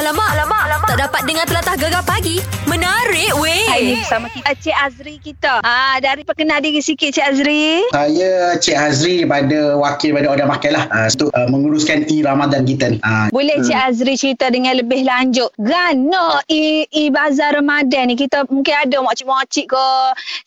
Alamak, alamak, alamak. Tak dapat dengar telatah gegar pagi. Menarik weh. Hari ni bersama kita Cik Azri kita. Ah dari perkenal diri sikit Cik Azri. Saya Cik Azri daripada wakil daripada Order Makan lah uh, untuk uh, menguruskan e-Ramadan kita ni. Uh, Boleh Cik Azri cerita dengan lebih lanjut. Gana i, i bazar Ramadan ni kita mungkin ada makcik-makcik ke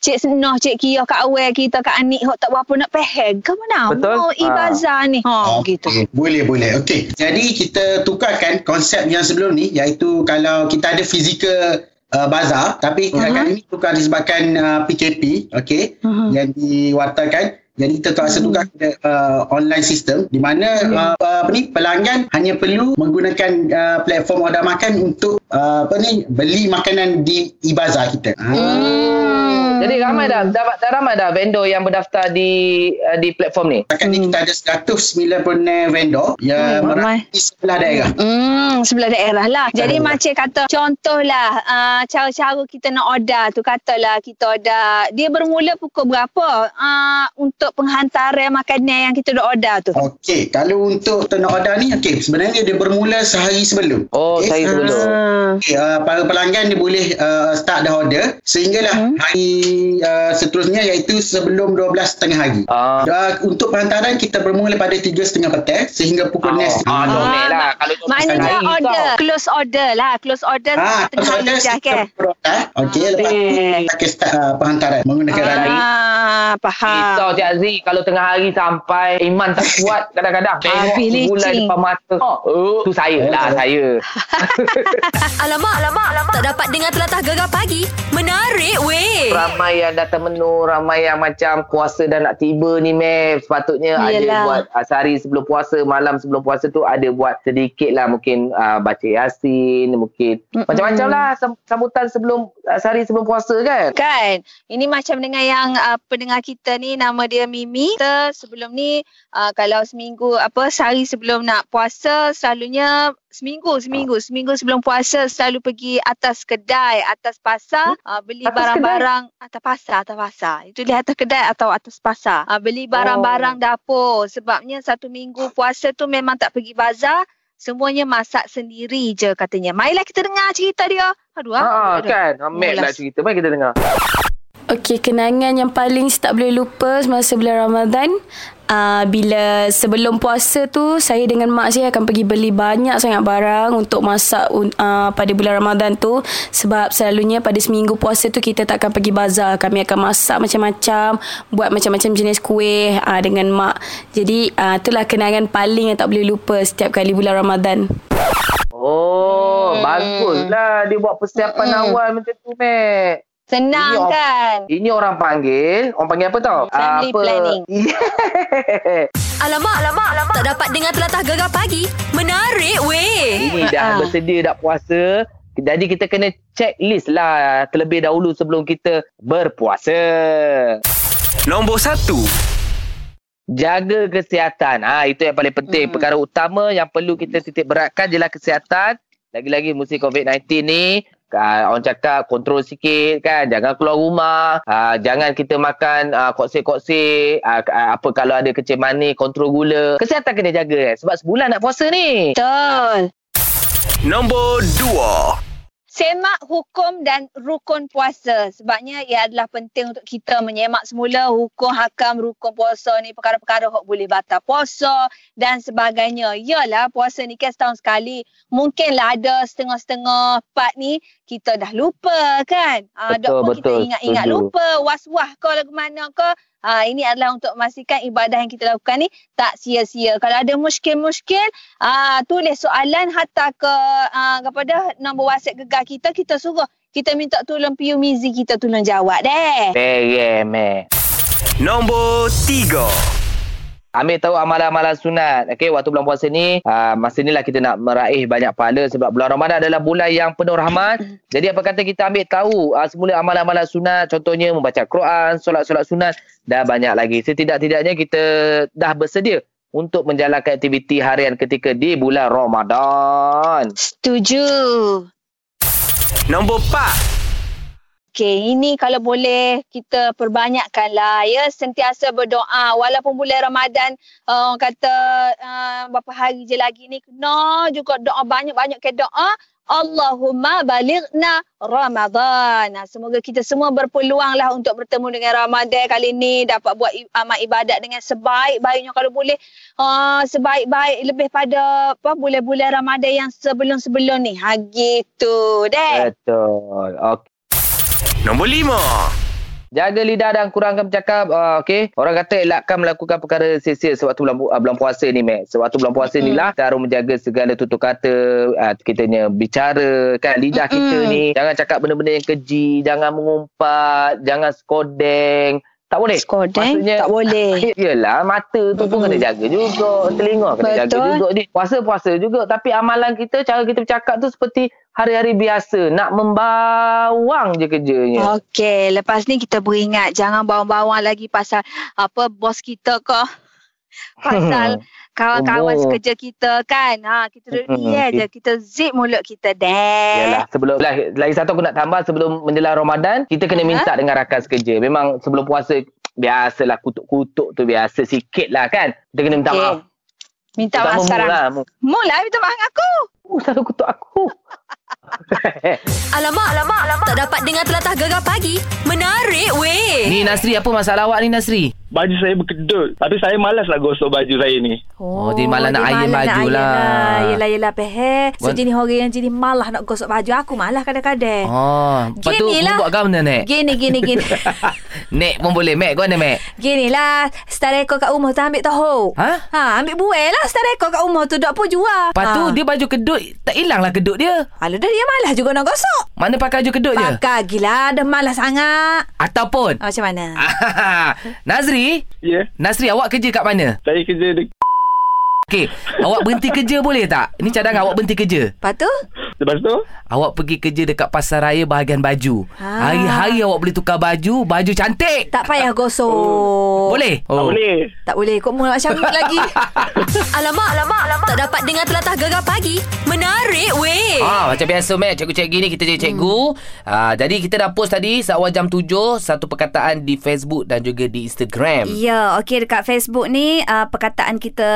Cik Senoh, Cik Kiyah, Kak Awel kita, Kak Anik hok tak berapa nak peheg. Ke mana? Betul. Mau i Ah. bazar ni. Ha gitu. Okey, Boleh, boleh. Okey. Jadi kita tukarkan konsep yang sebelum ni iaitu kalau kita ada fizikal uh, bazar tapi uh-huh. kali ni tukar disebabkan uh, PKP, okey, Mhm. yang diwartakan jadi kita terpaksa tukar ke uh, online system di mana uh, apa ni pelanggan hanya perlu menggunakan uh, platform order makan untuk uh, apa ni beli makanan di e-bazar kita. Ha. Jadi ramai dah, dah, dah ramai dah vendor yang berdaftar di uh, di platform ni. Setakat ni kita ada 196 vendor yang Hmm, merata di sebelah daerah. Hmm, sebelah daerah lah. Jadi Betul. macam kata contohlah uh, cara-cara kita nak order tu katalah kita order dia bermula pukul berapa uh, untuk penghantaran makanan yang kita dah order tu. Okey, kalau untuk turn order ni, okey, sebenarnya dia bermula sehari sebelum. Oh, Okey, saya sebelum. Ah. Okay, uh, para pelanggan dia boleh uh, start dah order sehinggalah Hmm. hari uh, seterusnya iaitu sebelum 12.30 hari. Ah. Uh, untuk penghantaran kita bermula pada 3.30 petang sehingga pukul Oh, next. ah, domik lah. Kalau domik Maknanya order, tau. close order lah. Close order Ah, tengah hari order je ke? Okey, Ah, lepas tu baik. kita start uh, penghantaran menggunakan. Ah, faham. Risau Cik Azri Kalau tengah hari sampai Iman tak kuat Kadang-kadang Tengok bulan depan mata oh, Tu saya lah Oh. Saya Alamak, alamak, alamak. Tak dapat dengar telatah gegar pagi. Menarik weh. Ramai yang datang menu Ramai yang macam Puasa dah nak tiba ni Meh. Sepatutnya Yelah. ada buat uh, Sehari sebelum puasa Malam sebelum puasa tu Ada buat sedikit lah. Mungkin uh, baca Yasin Mungkin Mm-mm. Macam-macam lah sam- Sambutan sebelum uh, Sehari sebelum puasa kan? Kan? Ini macam dengan yang uh, pendengar kita ni Nama dia Mimi. Kita sebelum ni uh, Kalau seminggu Apa Sehari sebelum nak puasa Selalunya Seminggu Seminggu. Seminggu sebelum puasa Selalu pergi atas kedai Atas pasar uh, Beli Atas barang-barang. Atas pasar Atas pasar. Itu di atas kedai Atau atas pasar. Uh, Beli barang-barang dapur. Sebabnya satu minggu puasa tu Memang tak pergi bazar. Semuanya masak sendiri je katanya. Marilah kita dengar cerita dia. Aduh, ah. Aduh. kan? Ambil nak cerita. Mari kita dengar Okey, kenangan yang paling tak boleh lupa semasa bulan Ramadan. Uh, bila sebelum puasa tu, saya dengan mak saya akan pergi beli banyak sangat barang untuk masak uh, pada bulan Ramadan tu. Sebab selalunya pada seminggu puasa tu kita tak akan pergi bazar. Kami akan masak macam-macam, buat macam-macam jenis kuih uh, dengan mak. Jadi uh, itulah kenangan paling yang tak boleh lupa setiap kali bulan Ramadan. Oh, Hmm. baguslah dia buat persiapan Hmm. awal macam tu, Mek. Senang Ini kan? Ini orang panggil, orang panggil apa tau? Family apa? planning. Yeah. Alamak, alamak, alamak. Tak dapat dengar telatah gegar pagi. Menarik weh. Ini dah Ah. bersedia dah puasa. Jadi kita kena check list lah terlebih dahulu sebelum kita berpuasa. Nombor 1. Jaga kesihatan. Ah itu yang paling penting. Hmm. Perkara utama yang perlu kita titik beratkan ialah kesihatan. Lagi-lagi musim COVID-19 ni Uh, orang cakap kontrol sikit kan jangan keluar rumah uh, jangan kita makan uh, koksik-koksik uh, apa kalau ada kecil manis kontrol gula kesihatan kena jaga eh. sebab sebulan nak puasa ni Betul. Nombor 2. Semak hukum dan rukun puasa. Sebabnya ia adalah penting untuk kita menyemak semula hukum hakam rukun puasa ni. Perkara-perkara yang boleh batal puasa dan sebagainya. Yalah puasa ni kan setahun sekali. Mungkinlah ada setengah-setengah part ni kita dah lupa kan. Ah, Betul, dok pun betul. kita ingat-ingat lupa. Was-was ke lagu mana ke. Ha, ini adalah untuk memastikan ibadah yang kita lakukan ni tak sia-sia. Kalau ada muskil-muskil, ah tulis soalan hantar ke ah, kepada nombor WhatsApp gegar kita, kita suruh kita minta tolong PU Mizi kita tolong jawab deh. Berem eh. Nombor 3. Ambil tahu amalan-amalan sunat. Okey, waktu bulan puasa ni, uh, masa ni lah kita nak meraih banyak pahala sebab bulan Ramadan adalah bulan yang penuh rahmat. Jadi apa kata kita ambil tahu uh, semula amalan-amalan sunat, contohnya membaca Quran, solat-solat sunat dan banyak lagi. Setidak-tidaknya kita dah bersedia untuk menjalankan aktiviti harian ketika di bulan Ramadan. Setuju. Nombor 4. Okey, ini kalau boleh kita perbanyakkanlah ya sentiasa berdoa walaupun bulan Ramadan uh, kata uh, berapa hari je lagi ni kena juga doa banyak-banyak ke doa Allahumma balighna Ramadan. Semoga kita semua berpeluang lah untuk bertemu dengan Ramadan kali ni dapat buat amal ibadat dengan sebaik-baiknya kalau boleh uh, sebaik-baik lebih pada apa bulan-bulan Ramadan yang sebelum-sebelum ni. Ha gitu deh. Betul. Okey. Nombor lima. Jaga lidah dan kurangkan bercakap. Uh, Okey. Orang kata elakkan melakukan perkara sia-sia sewaktu bulan, uh, bulan puasa ni, Mac. Sewaktu bulan puasa ni lah, kita harus menjaga segala tutur kata, uh, kitanya bicara, kan. Lidah Mm-mm. kita ni. Jangan cakap benda-benda yang keji. Jangan mengumpat. Jangan skodeng. Tak boleh. Skodeng Maksudnya- tak boleh. Yelah, mata tu pun kena jaga juga. Telinga kena jaga Betul. juga. Ni, Puasa-puasa juga. Tapi amalan kita, cara kita bercakap tu seperti hari-hari biasa. Nak membawang je kerjanya. Okey, lepas ni kita beringat jangan bawang-bawang lagi pasal apa bos kita ke. Pasal kawan-kawan Oh. sekerja kita kan. Ha, kita duduk Hmm, diam je, kita zip mulut kita deh. Yalah, sebelum lagi, lagi satu aku nak tambah sebelum menjelang Ramadan, kita kena Ha? minta dengan rakan sekerja. Memang sebelum puasa biasalah kutuk-kutuk tu biasa sikit lah kan. Kita kena minta Okey. maaf. Minta maaf sekarang. Lah. Mu. Mula minta maaf aku. Mu selalu kutuk aku. Alamak, alamak, alamak. Tak dapat dengar telatah gegar pagi. Menarik weh. Ni Nasri apa masalah awak ni Nasri? Baju saya berkedut. Tapi saya malas lah gosok baju saya ni. Oh, dia malah nak iron malas baju iron lah. Yelah, yelah, pehe. So, Wan- jenis orang yang jadi malah nak gosok baju. Aku malah kadang-kadang. Oh, lepas tu lah. buat kau mana Nek? Gini, gini, gini. Nek pun boleh. Mek, kau mana Mek? Gini lah. Star rekod kat rumah tu ambil tahu. Ha? Ha, ambil buai lah star rekod kat rumah tu. Dok pun jual. Lepas tu ha. dia baju kedut, tak hilang lah kedut dia. Alah dah dia malas juga nak gosok. Mana pakai baju kedut je? Pakai gila. Dah malas sangat. Ataupun... Ha, macam mana? Nazri, Ya, yeah, Nasri awak kerja kat mana? saya kerja di Okey, awak berhenti kerja boleh tak? Ini cadangan awak berhenti kerja. Tu? Lepas tu, Awak pergi kerja dekat pasar raya bahagian baju. Ah. Hari-hari awak boleh tukar baju, baju cantik. Tak payah gosok. Boleh? oh. tak boleh. Tak boleh. Kok mu nak macam ni lagi? Alamak, alamak, alamak. Tak dapat dengar telatah gegar pagi. Menarik weh. Ah, macam biasa Mac Cikgu-cikgu ni Kita jadi cikgu hmm. ah, Jadi kita dah post tadi Seawal jam 7 Satu perkataan di Facebook Dan juga di Instagram Ya, okey dekat Facebook ni uh, perkataan kita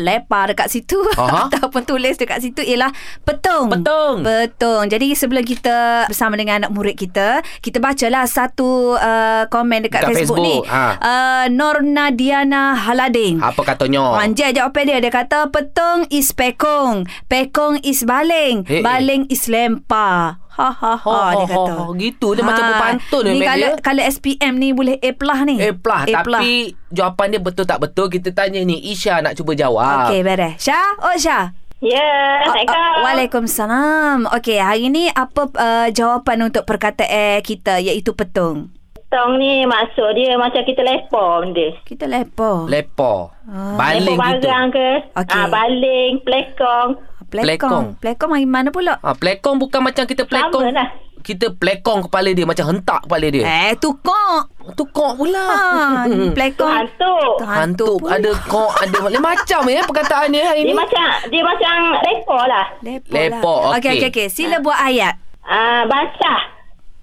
lepar dekat situ ataupun tulis dekat situ ialah petung. Petung. Betul. Jadi sebelum kita bersama dengan anak murid kita, kita bacalah satu uh, komen dekat Dekat Facebook, Facebook, ni. ha. Uh, Norna Diana Haladin. Apa katanya? Panjang jawapan dia Dia kata Petung is pekong Pekong is baling Eh, eh. Baling is lempar Ha ha ha Ho, Dia ho, kata ho. Gitu, dia macam berpantun Ni kalau, dia. kalau SPM ni Boleh A plus ni Eh pelah A plus. Tapi jawapan dia betul tak betul Kita tanya ni Isha nak cuba jawab Okey, beres. Syah? Oh, Syah. Ya, Ah, ah, Waalaikumsalam. Okey, hari ni apa uh, jawapan untuk perkataan kita iaitu petung? Tong ni maksud dia macam kita lepon dia. Kita lepo. Lepo Ah. Baling Lepon gitu ke. Okey. Ah, baling, plekong. Plekong. Plekong hari mana pula? ha, Plekong bukan macam kita plekong Sama lah. Kita plekong kepala dia Macam hentak kepala dia Eh, tukok. Tukok pula Ha, Hmm. plekong. Hantu. Hantu pula. Ada kok Ada lain macam ya Perkataan dia hari Dia ni macam dia macam lepo lah. Lepo, Lepo, lah. Okey, okey. okey, okey. Sila buat ayat. Ah, basah.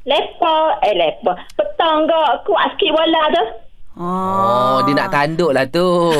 Lepo, eh lepo. Petong ke kuat sikit bola tu. Oh, dia nak tanduk lah tu.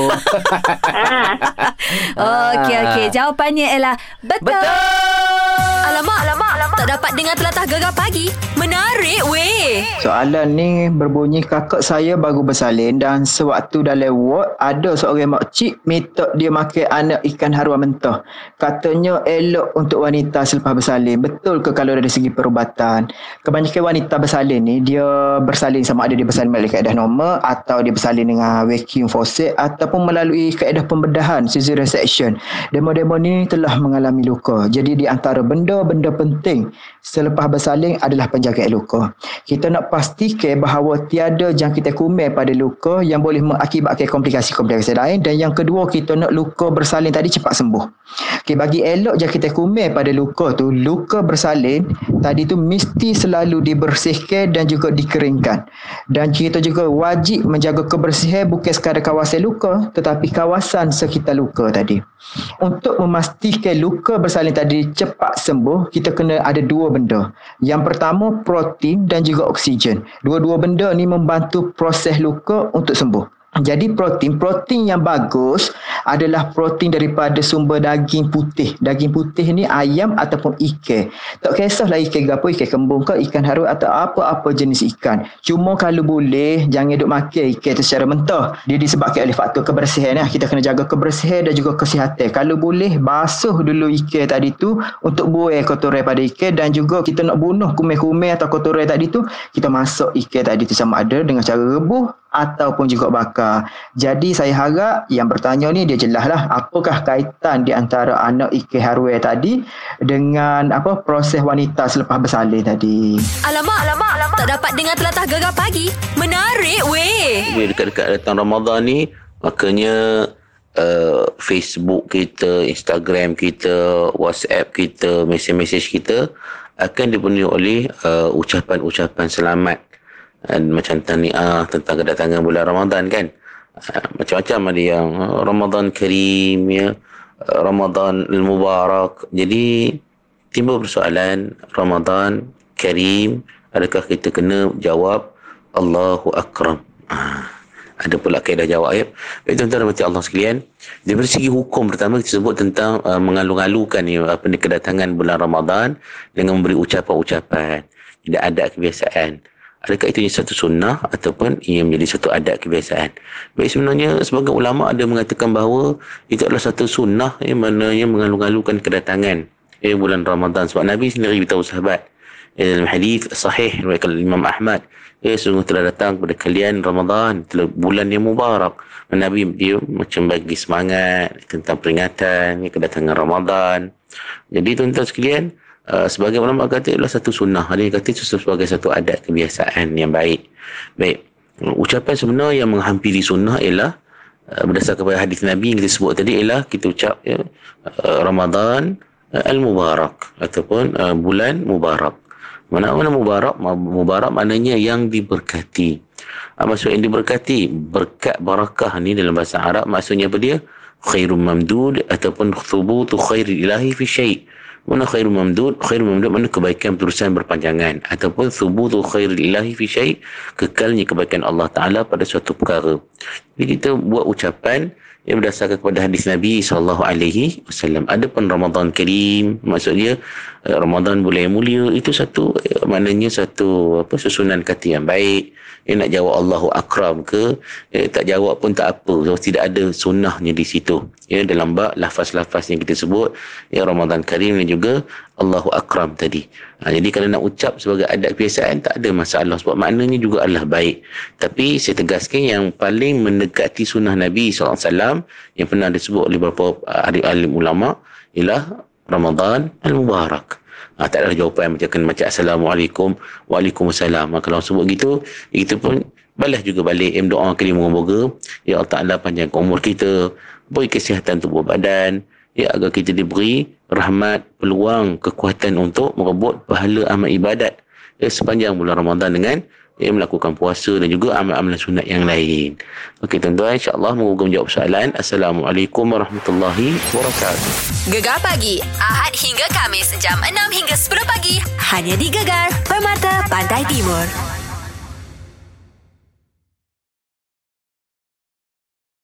Ah. Okey, okey. Jawapannya ialah betul. Betul. Alamak, alamak, alamak. Tak dapat dengar telatah gegar pagi. Menarik weh. Soalan ni berbunyi kakak saya baru bersalin dan sewaktu dalam ward ada seorang makcik minta dia makan anak ikan haruan mentah. Katanya elok untuk wanita selepas bersalin. Betul ke kalau dari segi perubatan? Kebanyakan wanita bersalin ni dia bersalin sama ada dia bersalin melalui kaedah normal atau dia bersalin dengan vacuum faucet ataupun melalui kaedah pembedahan caesarean section. Demo-demo ni telah mengalami luka. Jadi di antara benda-benda penting selepas bersalin adalah penjagaan luka. Kita nak pastikan bahawa tiada jangkitan kuman pada luka yang boleh mengakibatkan komplikasi-komplikasi lain dan yang kedua kita nak luka bersalin tadi cepat sembuh. Okay, bagi elok jangkitan kuman pada luka tu, luka bersalin tadi tu mesti selalu dibersihkan dan juga dikeringkan. Dan kita juga wajib menjaga kebersihan bukan sekadar kawasan luka tetapi kawasan sekitar luka tadi. Untuk memastikan luka bersalin tadi cepat sembuh, kita kena ada dua benda. Yang pertama protein dan juga oksigen. Dua-dua benda ni membantu proses luka untuk sembuh. Jadi protein, protein yang bagus adalah protein daripada sumber daging putih. Daging putih ni ayam ataupun ikan. Tak kisahlah ikan apa, ikan kembung ke, ikan haru atau apa-apa jenis ikan. Cuma kalau boleh, jangan duk makan ikan tu secara mentah. Dia disebabkan oleh faktor kebersihan. Lah. Kita kena jaga kebersihan dan juga kesihatan. Kalau boleh, basuh dulu ikan tadi tu untuk buang kotoran pada ikan dan juga kita nak bunuh kumis-kumis atau kotoran tadi tu, kita masuk ikan tadi tu sama ada dengan cara rebuh ataupun juga bakar. Jadi saya harap yang bertanya ni dia jelaslah apakah kaitan di antara anak ikan harwe tadi dengan apa proses wanita selepas bersalin tadi. Alamak, alamak, alamak. Tak dapat dengar telatah gegar pagi. Menarik weh. Bila dekat-dekat datang Ramadan ni, makanya uh, Facebook kita, Instagram kita, WhatsApp kita, mesej-mesej kita akan dipenuhi oleh uh, ucapan-ucapan selamat macam tahniah tentang kedatangan bulan Ramadan kan uh, macam-macam ada yang uh, Ramadan Karim ya uh, Ramadan Al-Mubarak jadi timbul persoalan Ramadan Karim adakah kita kena jawab Allahu Akram uh, ada pula kaedah jawab ya. Baik tuan-tuan dan Allah sekalian. Dari segi hukum pertama kita sebut tentang uh, mengalu-alukan ya, apa ni kedatangan bulan Ramadan dengan memberi ucapan-ucapan. Tidak ada kebiasaan. Adakah itu satu sunnah ataupun ia menjadi satu adat kebiasaan? Baik sebenarnya sebagai ulama ada mengatakan bahawa itu adalah satu sunnah yang mananya mengalu-alukan kedatangan eh, bulan Ramadan. Sebab Nabi sendiri beritahu sahabat eh, dalam hadis sahih riwayat Imam Ahmad eh sungguh telah datang kepada kalian Ramadan telah bulan yang mubarak Nabi dia macam bagi semangat tentang peringatan kedatangan Ramadan jadi tuan-tuan sekalian Uh, sebagai ulama kata adalah satu sunnah. Ada yang kata itu sebagai satu adat kebiasaan yang baik. Baik. Ucapan sebenar yang menghampiri sunnah ialah uh, berdasarkan kepada hadis Nabi yang kita sebut tadi ialah kita ucap ya, uh, Ramadan Al-Mubarak ataupun uh, bulan Mubarak. Mana mana Mubarak? Mubarak maknanya yang diberkati. Uh, maksud yang diberkati, berkat barakah ni dalam bahasa Arab maksudnya apa dia? Khairun mamdud ataupun thubutu khairi ilahi fi syai' mana khairu mamdud? Khairu mamdud mana kebaikan terusan berpanjangan. Ataupun thubutu khairil ilahi fi syai kekalnya kebaikan Allah taala pada suatu perkara jadi kita buat ucapan yang berdasarkan kepada hadis Nabi sallallahu alaihi wasallam. Ada pun Ramadan Karim maksudnya eh, Ramadan bulan yang mulia itu satu eh, maknanya satu apa susunan kata yang baik. Dia nak jawab Allahu Akram ke? Eh, tak jawab pun tak apa. So, tidak ada sunnahnya di situ. Ya dalam bab lafaz-lafaz yang kita sebut ya Ramadan Karim dan juga Allahu Akram tadi ha, jadi kalau nak ucap sebagai adat kebiasaan tak ada masalah sebab maknanya juga adalah baik. Tapi saya tegaskan yang paling mendekati sunnah Nabi SAW yang pernah disebut oleh beberapa ahli alim ulama ialah Ramadan Al-Mubarak. Ha, tak ada jawapan macam kena macam Assalamualaikum Waalaikumsalam. Ha, kalau sebut gitu kita pun balas juga balik em doa kali moga-moga ya Allah Taala panjangkan umur kita beri kesihatan tubuh badan ya agar kita diberi rahmat peluang kekuatan untuk merebut pahala amal ibadat ya, sepanjang bulan Ramadan dengan ia melakukan puasa dan juga amal-amal sunat yang lain. Okey tuan-tuan insya-Allah moga menjawab soalan. Assalamualaikum warahmatullahi wabarakatuh. Gegar pagi Ahad hingga Kamis jam 6 hingga 10 pagi hanya di Gegar Permata Pantai Timur.